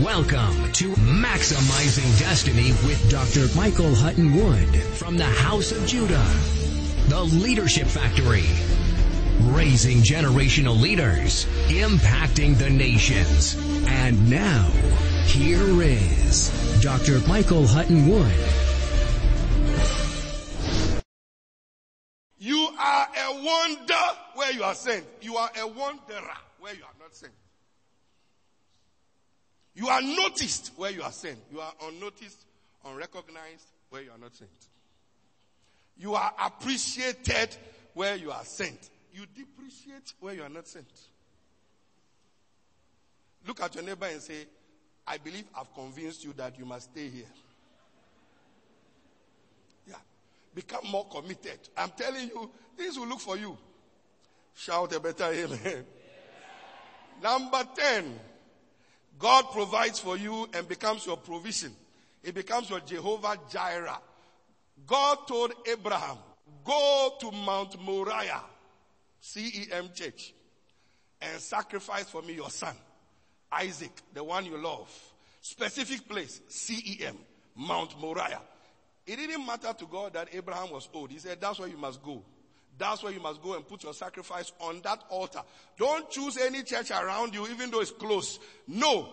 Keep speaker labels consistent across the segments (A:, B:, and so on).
A: Welcome to Maximizing Destiny with Dr. Michael Hutton Wood from the House of Judah, the Leadership Factory, raising generational leaders, impacting the nations. And now, here is Dr. Michael Hutton Wood.
B: You are a wonder where you are sent. You are a wanderer where you are not sent. You are noticed where you are sent. You are unnoticed, unrecognized where you are not sent. You are appreciated where you are sent. You depreciate where you are not sent. Look at your neighbor and say, I believe I've convinced you that you must stay here. Yeah. Become more committed. I'm telling you, things will look for you. Shout a better amen. Number 10. God provides for you and becomes your provision. It becomes your Jehovah Jireh. God told Abraham, go to Mount Moriah, CEM church, and sacrifice for me your son, Isaac, the one you love. Specific place, CEM, Mount Moriah. It didn't matter to God that Abraham was old. He said, that's where you must go. That's where you must go and put your sacrifice on that altar. Don't choose any church around you, even though it's close. No,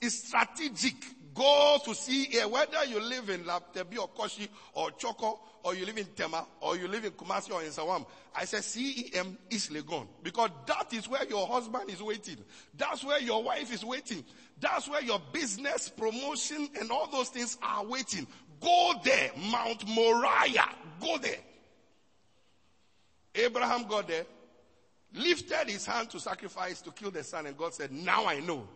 B: it's strategic. Go to see here, whether you live in Laptebi or Koshi or Choco, or you live in Tema, or you live in Kumasi or in Sawam. I said CEM is Legon. Because that is where your husband is waiting. That's where your wife is waiting. That's where your business, promotion, and all those things are waiting. Go there, Mount Moriah. Go there. Abraham got there, lifted his hand to sacrifice to kill the son, and God said, Now I know.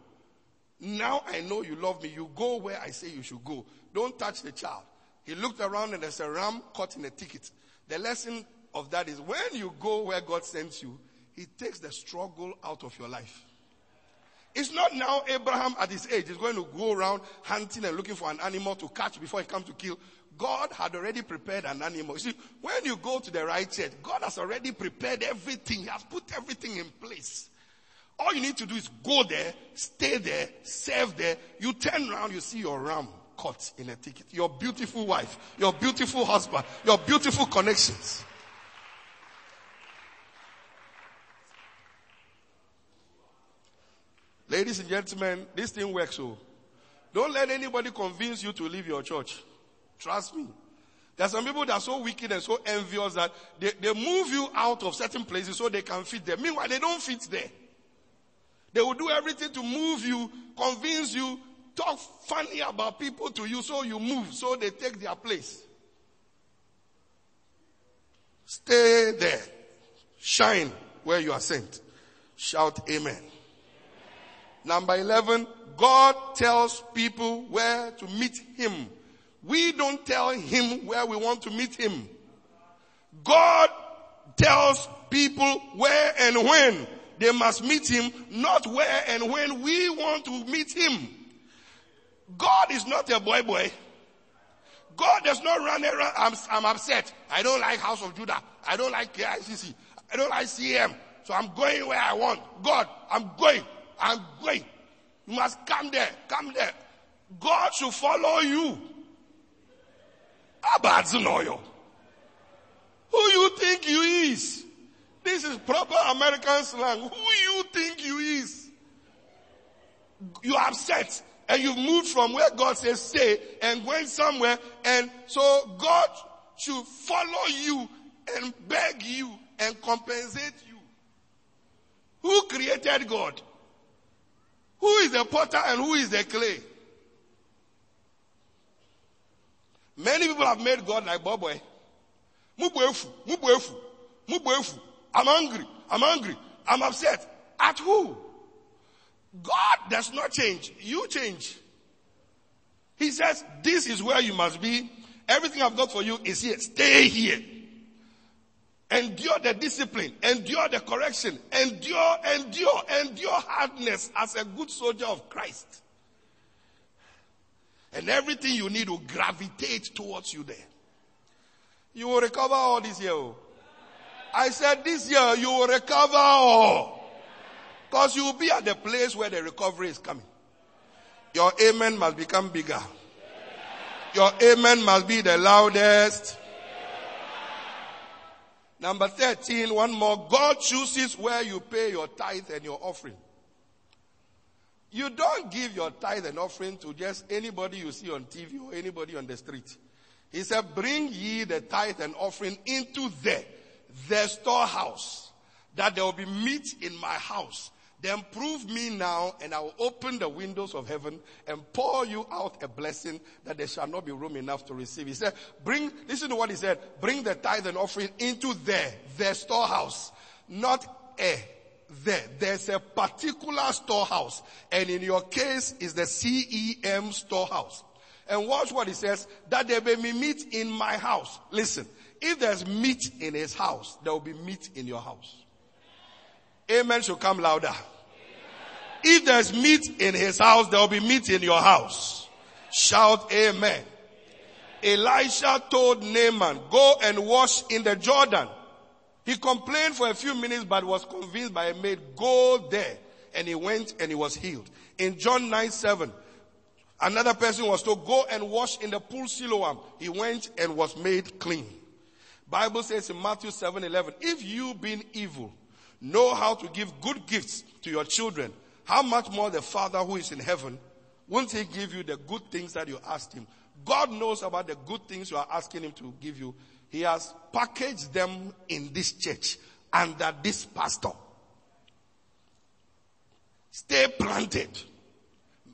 B: Now I know you love me. You go where I say you should go. Don't touch the child. He looked around and there's a ram caught in a ticket. The lesson of that is when you go where God sends you, He takes the struggle out of your life. It's not now Abraham at his age is going to go around hunting and looking for an animal to catch before he comes to kill. God had already prepared an animal. You see, when you go to the right church, God has already prepared everything. He has put everything in place. All you need to do is go there, stay there, serve there. You turn around, you see your ram caught in a ticket. Your beautiful wife, your beautiful husband, your beautiful connections. Ladies and gentlemen, this thing works so. Don't let anybody convince you to leave your church. Trust me. There are some people that are so wicked and so envious that they, they move you out of certain places so they can fit there. Meanwhile, they don't fit there. They will do everything to move you, convince you, talk funny about people to you so you move, so they take their place. Stay there. Shine where you are sent. Shout amen. Number 11, God tells people where to meet Him we don't tell him where we want to meet him. God tells people where and when they must meet him, not where and when we want to meet him. God is not a boy boy. God does not run around. I'm, I'm upset. I don't like House of Judah. I don't like KICC. I don't like CM. So I'm going where I want. God, I'm going. I'm going. You must come there. Come there. God should follow you. Abadzinoyo. Who you think you is? This is proper American slang. Who you think you is? You are upset and you've moved from where God says stay and went somewhere and so God should follow you and beg you and compensate you. Who created God? Who is the potter and who is the clay? Many people have made God like Boboy. Mubuefu, Mubuefu, Mubuefu. I'm angry. I'm angry. I'm upset. At who? God does not change. You change. He says, this is where you must be. Everything I've got for you is here. Stay here. Endure the discipline. Endure the correction. Endure, endure, endure hardness as a good soldier of Christ. And everything you need will gravitate towards you there. You will recover all this year. Oh. I said this year you will recover all. Because you will be at the place where the recovery is coming. Your amen must become bigger. Your amen must be the loudest. Number 13, one more. God chooses where you pay your tithe and your offering. You don't give your tithe and offering to just anybody you see on TV or anybody on the street. He said, bring ye the tithe and offering into the, the storehouse, that there will be meat in my house. Then prove me now, and I will open the windows of heaven and pour you out a blessing that there shall not be room enough to receive. He said, bring, listen to what he said, bring the tithe and offering into the, the storehouse, not a, there. There's a particular storehouse. And in your case is the CEM storehouse. And watch what he says, that there may be meat in my house. Listen, if there's meat in his house, there will be meat in your house. Amen should come louder. If there's meat in his house, there will be meat in your house. Shout amen. Elisha told Naaman, go and wash in the Jordan. He complained for a few minutes, but was convinced by a maid, go there. And he went and he was healed. In John 9 7, another person was told, go and wash in the pool Siloam. He went and was made clean. Bible says in Matthew 7 11, if you being evil know how to give good gifts to your children, how much more the Father who is in heaven won't he give you the good things that you asked him? God knows about the good things you are asking him to give you. He has packaged them in this church under this pastor. Stay planted.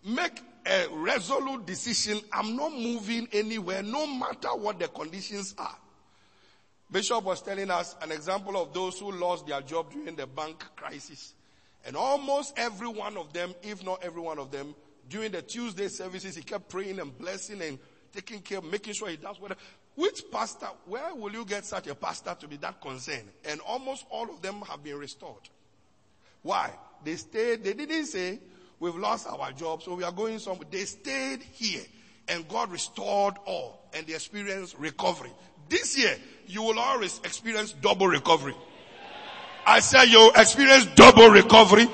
B: Make a resolute decision. I'm not moving anywhere, no matter what the conditions are. Bishop was telling us an example of those who lost their job during the bank crisis. And almost every one of them, if not every one of them, during the Tuesday services, he kept praying and blessing and taking care, making sure he does whatever. Which pastor, where will you get such a pastor to be that concerned? And almost all of them have been restored. Why? They stayed, they didn't say, we've lost our job, so we are going somewhere. They stayed here and God restored all and they experienced recovery. This year, you will always experience double recovery. I say you'll experience double recovery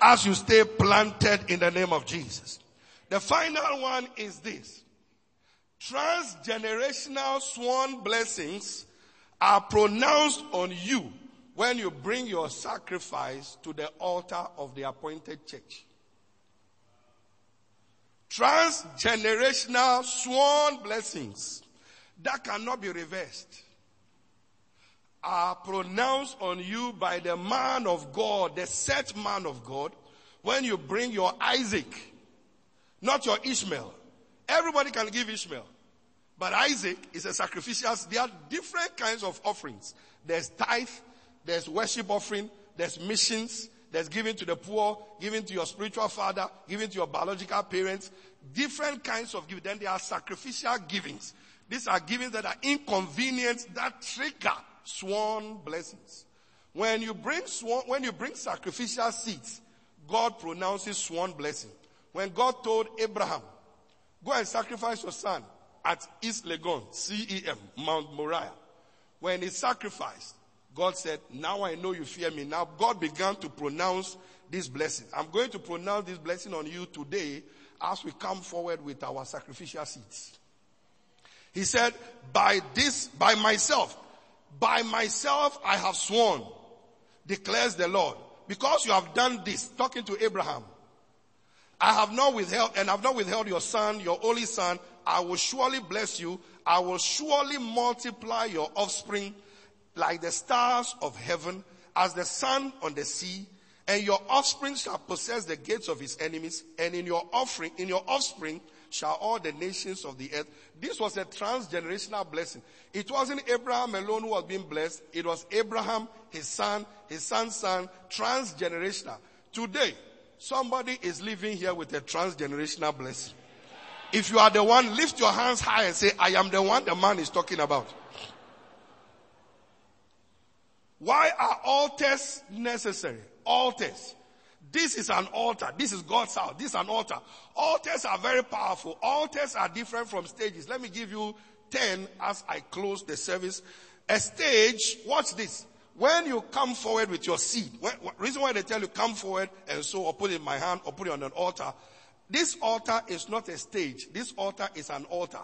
B: as you stay planted in the name of Jesus. The final one is this. Transgenerational sworn blessings are pronounced on you when you bring your sacrifice to the altar of the appointed church. Transgenerational sworn blessings that cannot be reversed are pronounced on you by the man of God, the set man of God, when you bring your Isaac, not your Ishmael. Everybody can give Ishmael. But Isaac is a sacrificial. There are different kinds of offerings. There's tithe, there's worship offering, there's missions, there's giving to the poor, giving to your spiritual father, giving to your biological parents. Different kinds of giving. Then there are sacrificial givings. These are givings that are inconvenient that trigger sworn blessings. When you bring sworn, when you bring sacrificial seeds, God pronounces sworn blessing. When God told Abraham, go and sacrifice your son at East Legon, CEM, Mount Moriah. When he sacrificed, God said, now I know you fear me. Now God began to pronounce this blessing. I'm going to pronounce this blessing on you today as we come forward with our sacrificial seeds. He said, by this, by myself, by myself I have sworn, declares the Lord. Because you have done this, talking to Abraham, I have not withheld, and I've not withheld your son, your only son. I will surely bless you. I will surely multiply your offspring like the stars of heaven, as the sun on the sea. And your offspring shall possess the gates of his enemies. And in your offering, in your offspring, shall all the nations of the earth. This was a transgenerational blessing. It wasn't Abraham alone who was being blessed. It was Abraham, his son, his son's son, transgenerational. Today, somebody is living here with a transgenerational blessing. If you are the one, lift your hands high and say, I am the one the man is talking about. Why are altars necessary? Altars. This is an altar. This is God's house. This is an altar. Altars are very powerful. Altars are different from stages. Let me give you 10 as I close the service. A stage, watch this. When you come forward with your seed, when, reason why they tell you come forward and so or put it in my hand or put it on an altar. This altar is not a stage. This altar is an altar.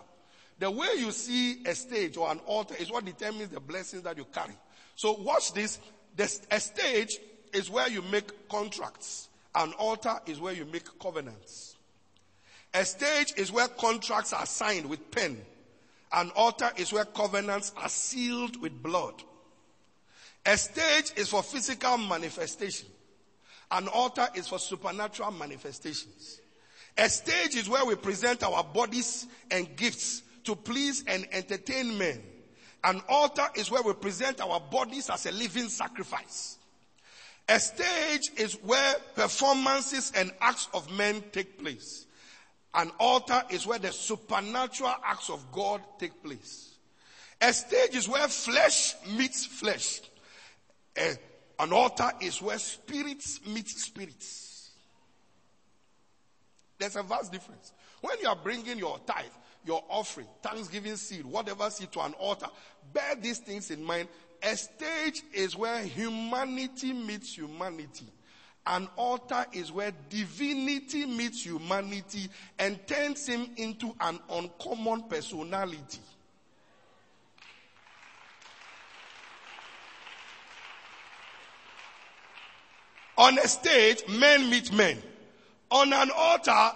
B: The way you see a stage or an altar is what determines the blessings that you carry. So watch this. The, a stage is where you make contracts. An altar is where you make covenants. A stage is where contracts are signed with pen. An altar is where covenants are sealed with blood. A stage is for physical manifestation. An altar is for supernatural manifestations. A stage is where we present our bodies and gifts to please and entertain men. An altar is where we present our bodies as a living sacrifice. A stage is where performances and acts of men take place. An altar is where the supernatural acts of God take place. A stage is where flesh meets flesh. A, an altar is where spirits meet spirits. There's a vast difference. When you are bringing your tithe, your offering, thanksgiving seed, whatever seed to an altar, bear these things in mind. A stage is where humanity meets humanity. An altar is where divinity meets humanity and turns him into an uncommon personality. On a stage, men meet men. On an altar,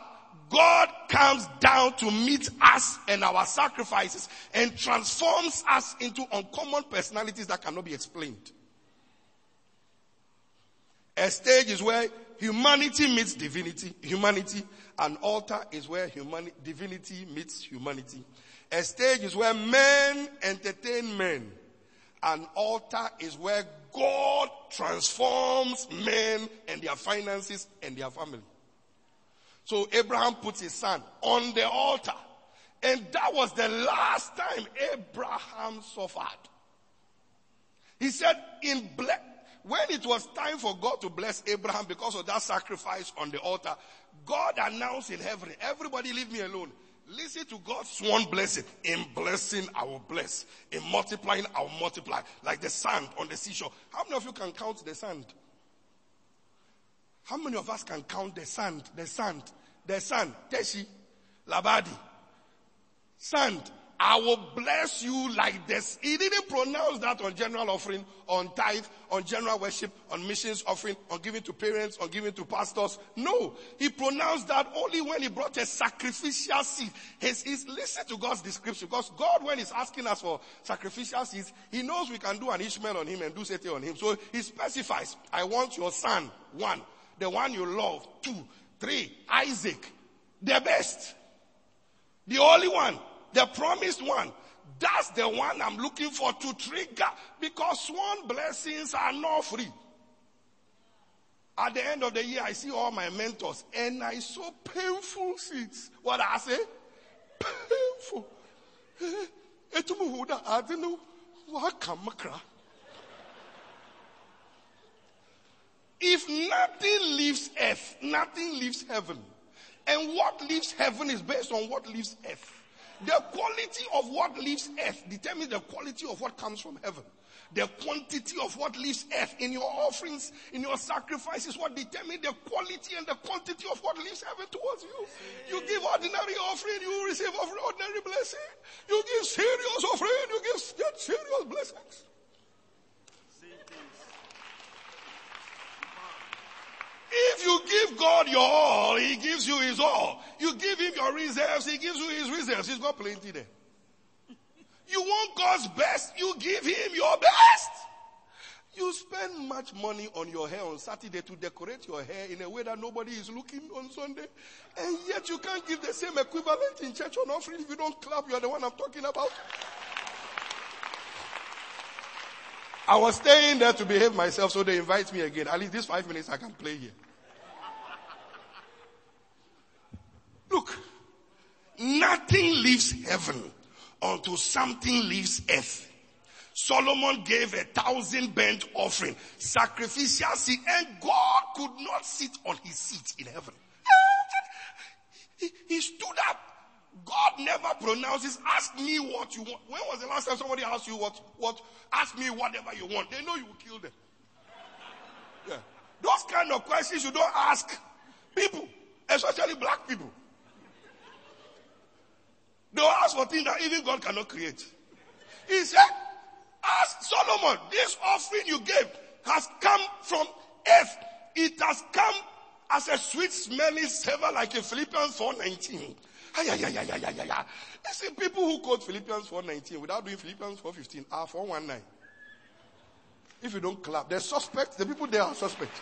B: God comes down to meet us and our sacrifices and transforms us into uncommon personalities that cannot be explained. A stage is where humanity meets divinity, humanity. An altar is where humanity, divinity meets humanity. A stage is where men entertain men. An altar is where God transforms men and their finances and their family. So Abraham puts his son on the altar. And that was the last time Abraham suffered. He said, in ble- when it was time for God to bless Abraham because of that sacrifice on the altar, God announced in heaven, everybody leave me alone. Listen to God's sworn blessing. In blessing, I will bless. In multiplying, I will multiply. Like the sand on the seashore. How many of you can count the sand? How many of us can count the sand? The sand. The sand. Teshie. Labadi. Sand. I will bless you like this. He didn't pronounce that on general offering, on tithe, on general worship, on missions offering, on giving to parents, on giving to pastors. No. He pronounced that only when he brought a sacrificial seed. His, his, listen to God's description. Because God, when he's asking us for sacrificial seeds, he knows we can do an Ishmael on him and do Sete on him. So he specifies, I want your son, one the one you love. Two, three, Isaac, the best, the only one, the promised one. That's the one I'm looking for to trigger because sworn blessings are not free. At the end of the year, I see all my mentors and I saw painful seats. What I say? Painful. Don't know what come If nothing leaves earth, nothing leaves heaven. And what leaves heaven is based on what leaves earth. The quality of what leaves earth determines the quality of what comes from heaven. The quantity of what leaves earth in your offerings, in your sacrifices, what determines the quality and the quantity of what leaves heaven towards you. You give ordinary offering, you receive ordinary blessing. You give serious offering, you give serious blessings. If you give God your all, He gives you His all. You give Him your reserves, He gives you His reserves. He's got plenty there. You want God's best, you give Him your best. You spend much money on your hair on Saturday to decorate your hair in a way that nobody is looking on Sunday. And yet you can't give the same equivalent in church on offering if you don't clap. You're the one I'm talking about. I was staying there to behave myself, so they invite me again. At least these five minutes I can play here. Look, nothing leaves heaven until something leaves earth. Solomon gave a thousand burnt offering, sacrificial and God could not sit on his seat in heaven. He, he stood up. God never pronounces, ask me what you want. When was the last time somebody asked you what, what, ask me whatever you want? They know you will kill them. Yeah. Those kind of questions you don't ask people, especially black people. They'll ask for things that even God cannot create. He said, Ask Solomon, this offering you gave has come from earth. It has come as a sweet smelling savor like a Philippians 4.19. You see, people who quote Philippians 4.19 without doing Philippians 4.15 are 419. If you don't clap, they're suspect. The people there are suspect.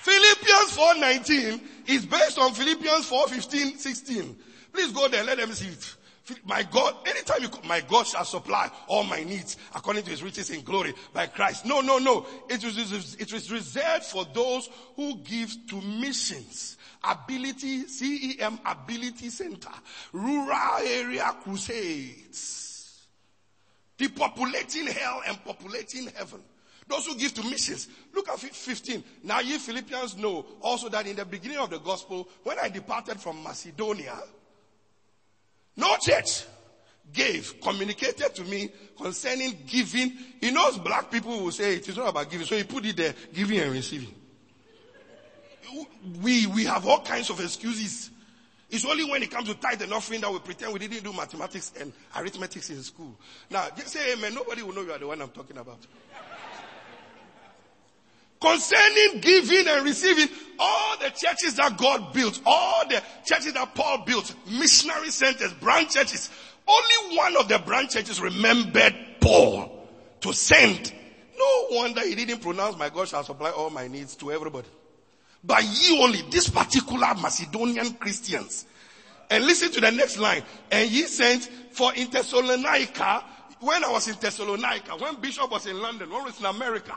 B: Philippians 4.19 is based on Philippians 4.15, 16. Please go there, let them see it. My God, anytime you, my God shall supply all my needs according to his riches in glory by Christ. No, no, no. It was, it was reserved for those who give to missions. Ability, CEM Ability Center. Rural area crusades. Depopulating hell and populating heaven. Those who give to missions. Look at 15. Now ye Philippians know also that in the beginning of the gospel, when I departed from Macedonia, no church gave, communicated to me concerning giving. He knows black people will say it is not about giving, so he put it there, giving and receiving. We, we have all kinds of excuses. It's only when it comes to tithe and offering that we pretend we didn't do mathematics and arithmetics in school. Now, just say amen. Nobody will know you are the one I'm talking about. Concerning giving and receiving, all the churches that God built, all the churches that Paul built, missionary centers, branch churches, only one of the branch churches remembered Paul to send. No wonder he didn't pronounce my God shall supply all my needs to everybody. But ye only, this particular Macedonian Christians. And listen to the next line. And ye sent for in Thessalonica, when I was in Thessalonica, when Bishop was in London, when I was in America,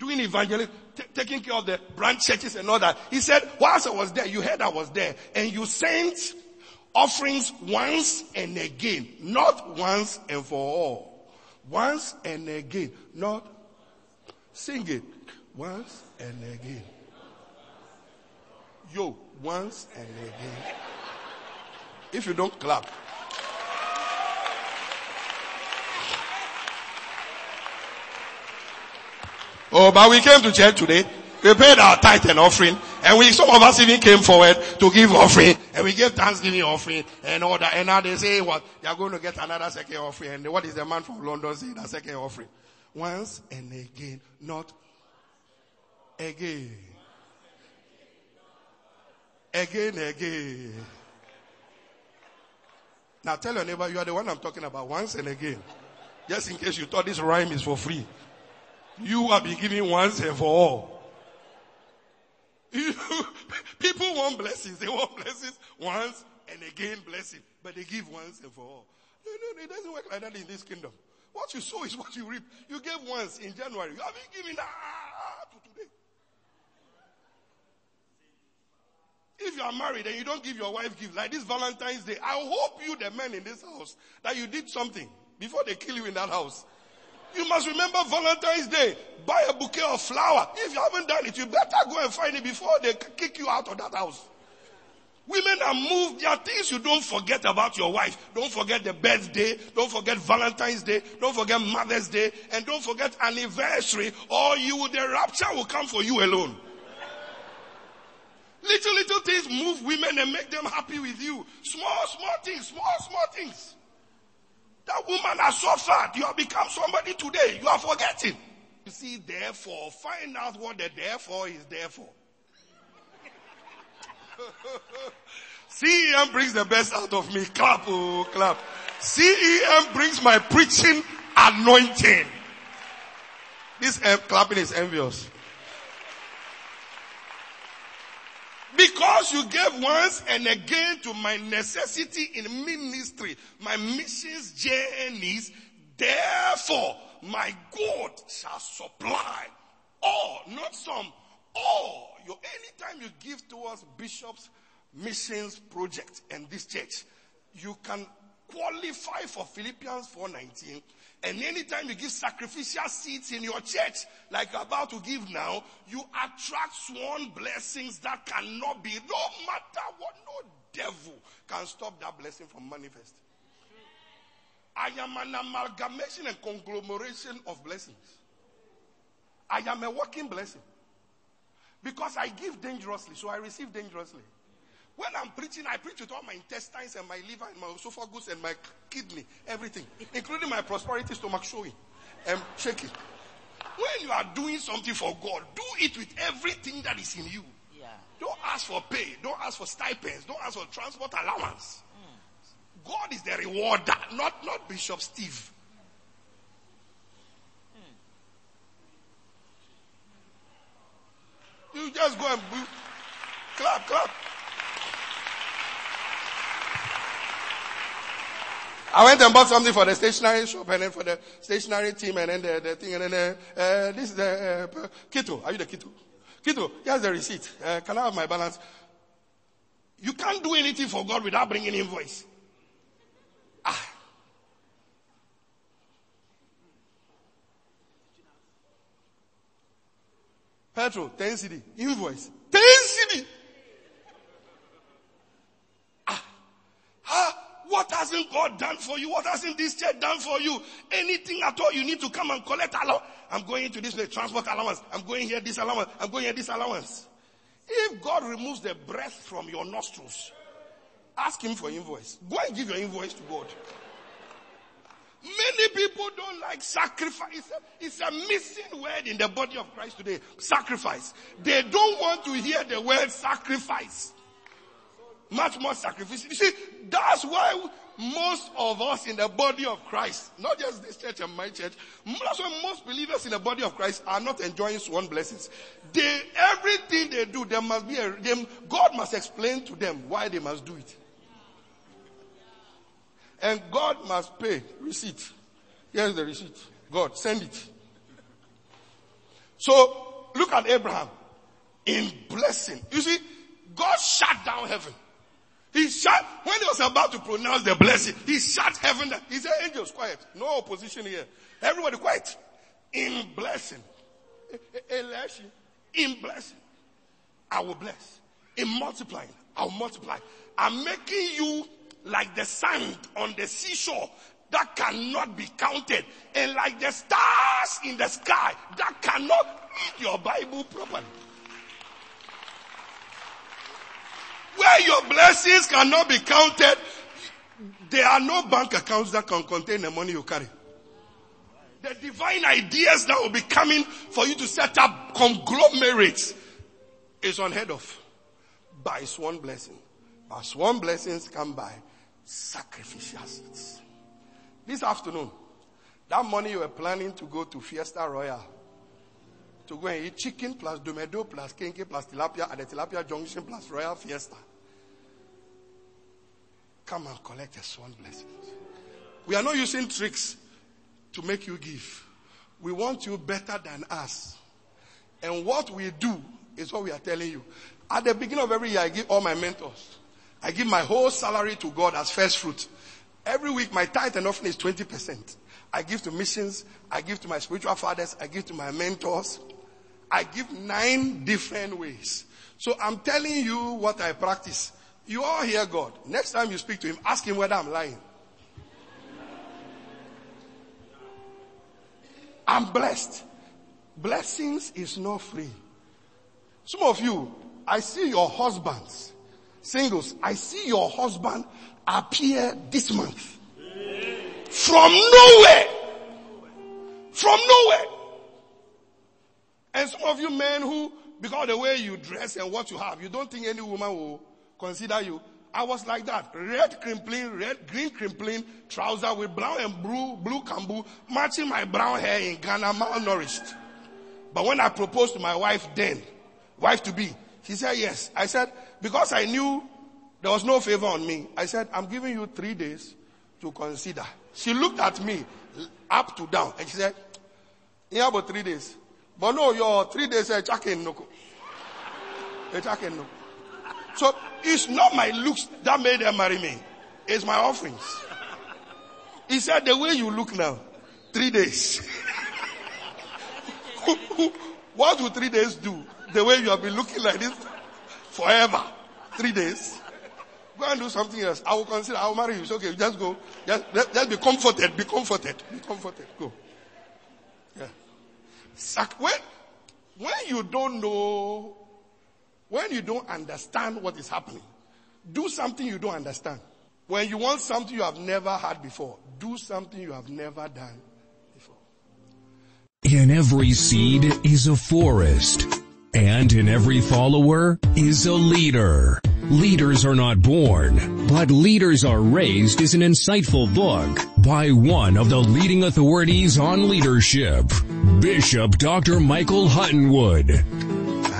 B: doing evangelism, t- taking care of the branch churches and all that. He said, whilst I was there, you heard I was there, and you sent offerings once and again, not once and for all. Once and again, not sing it. Once and again. Yo, once and again. If you don't clap, Oh, but we came to church today. We paid our tithe and offering. And we, some of us even came forward to give offering. And we gave thanksgiving offering and all that. And now they say what? They are going to get another second offering. And what is the man from London saying? A second offering. Once and again. Not again. Again, again. Now tell your neighbor you are the one I'm talking about. Once and again. Just in case you thought this rhyme is for free. You have been given once and for all. people want blessings. They want blessings once and again blessing. But they give once and for all. No, no, it doesn't work like that in this kingdom. What you sow is what you reap. You gave once in January. You haven't given ah, to today. If you are married and you don't give your wife gift like this Valentine's Day, I hope you, the men in this house, that you did something before they kill you in that house. You must remember Valentine's Day. Buy a bouquet of flower. If you haven't done it, you better go and find it before they kick you out of that house. Women are moved. There are things you don't forget about your wife. Don't forget the birthday. Don't forget Valentine's Day. Don't forget Mother's Day. And don't forget anniversary or you, the rapture will come for you alone. Little, little things move women and make them happy with you. Small, small things, small, small things. That woman has suffered. You have become somebody today. You are forgetting. You see, therefore, find out what the therefore is there for. CEM brings the best out of me. Clap, oh, clap. CEM brings my preaching anointing. This clapping is envious. Because you gave once and again to my necessity in ministry, my missions journeys, therefore my God shall supply all, not some, all. Your, anytime you give towards bishops, missions project and this church, you can qualify for Philippians 4:19 and anytime you give sacrificial seats in your church like you're about to give now you attract sworn blessings that cannot be no matter what no devil can stop that blessing from manifest I am an amalgamation and conglomeration of blessings I am a working blessing because I give dangerously so I receive dangerously when I'm preaching, I preach with all my intestines and my liver and my esophagus and my kidney, everything, including my prosperity stomach showing and shaking. When you are doing something for God, do it with everything that is in you. Yeah. Don't ask for pay. Don't ask for stipends. Don't ask for transport allowance. God is the rewarder, not, not Bishop Steve. Mm. You just go and clap, clap. I went and bought something for the stationery shop and then for the stationery team and then the, the thing and then uh, uh, this is the uh, Kito. Are you the Kito? Kito, here's the receipt. Uh, can I have my balance? You can't do anything for God without bringing invoice. Ah. Petrol, 10 CD. Invoice. 10 CD. Ah. Ah. What hasn't God done for you? What hasn't this church done for you? Anything at all, you need to come and collect allowance. I'm going to this place, transport allowance. I'm going here, this allowance. I'm going here, this allowance. If God removes the breath from your nostrils, ask Him for invoice. Go and give your invoice to God. Many people don't like sacrifice. It's a, missing word in the body of Christ today. Sacrifice. They don't want to hear the word sacrifice much more sacrifice. You see, that's why most of us in the body of Christ, not just this church and my church, that's why most believers in the body of Christ are not enjoying sworn blessings. They, everything they do, there must be a, God must explain to them why they must do it. And God must pay receipt. Here's the receipt. God, send it. So, look at Abraham in blessing. You see, God shut down heaven. He shut, when he was about to pronounce the blessing, he shut heaven down. He said, angels, quiet. No opposition here. Everybody quiet. In blessing. In blessing. I will bless. In multiplying, I will multiply. I'm making you like the sand on the seashore that cannot be counted. And like the stars in the sky that cannot read your Bible properly. Where your blessings cannot be counted, there are no bank accounts that can contain the money you carry. The divine ideas that will be coming for you to set up conglomerates is unheard of by one blessing. But sworn blessings come by sacrificial seeds. This afternoon, that money you were planning to go to Fiesta Royale to go and eat chicken plus domedo plus kenkey plus tilapia at the tilapia junction plus royal fiesta. Come and collect a swan blessing. We are not using tricks to make you give. We want you better than us. And what we do is what we are telling you. At the beginning of every year, I give all my mentors. I give my whole salary to God as first fruit. Every week, my tithe and offering is 20%. I give to missions. I give to my spiritual fathers. I give to my mentors. I give nine different ways. So I'm telling you what I practice. You all hear God. Next time you speak to him, ask him whether I'm lying. I'm blessed. Blessings is not free. Some of you, I see your husbands, singles, I see your husband appear this month. From nowhere. From nowhere. And some of you men who, because of the way you dress and what you have, you don't think any woman will consider you. I was like that. Red crimpling, red, green crimpling, trouser with brown and blue, blue kambu, matching my brown hair in Ghana, malnourished. But when I proposed to my wife then, wife to be, she said yes. I said, because I knew there was no favor on me, I said, I'm giving you three days to consider. She looked at me up to down and she said, yeah, about three days. But no, your three days, eh, no. Eh, A check in no. So it's not my looks that made them marry me. It's my offerings. He said, the way you look now, three days. what will three days do? The way you have been looking like this forever. Three days. Go and do something else. I will consider, I will marry you. It's okay. Just go. Just, just be comforted. Be comforted. Be comforted. Go. Yeah. When, when you don't know, when you don't understand what is happening, do something you don't understand. When you want something you have never had before, do something you have never done before.
A: In every seed is a forest, and in every follower is a leader. Leaders are not born, but leaders are raised is an insightful book by one of the leading authorities on leadership, Bishop Dr. Michael Huttonwood.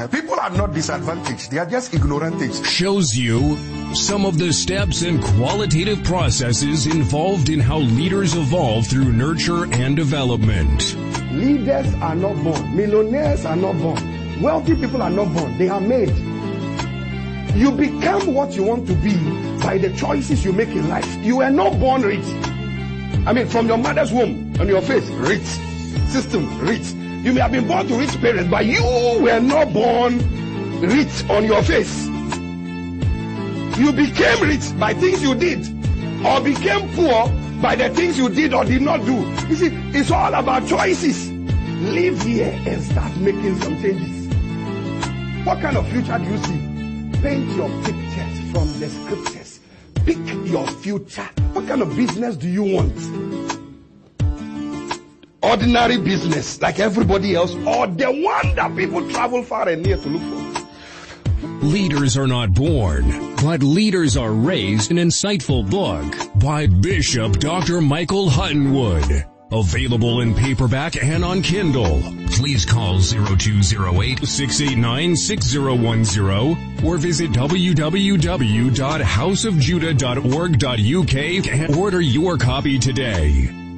B: Uh, people are not disadvantaged, they are just ignorant. Things.
A: Shows you some of the steps and qualitative processes involved in how leaders evolve through nurture and development.
C: Leaders are not born, millionaires are not born, wealthy people are not born, they are made. You become what you want to be by the choices you make in life. You were not born rich. I mean, from your mother's womb, on your face, rich. System, rich. You may have been born to rich parents, but you were not born rich on your face. You became rich by things you did, or became poor by the things you did or did not do. You see, it's all about choices. Live here and start making some changes. What kind of future do you see? Paint your pictures from the scriptures. Pick your future. What kind of business do you want? Ordinary business like everybody else or the one that people travel far and near to look for?
A: Leaders are not born, but leaders are raised an insightful book by Bishop Dr. Michael Huttonwood. Available in paperback and on Kindle. Please call 0208-689-6010 or visit www.houseofjudah.org.uk and order your copy today.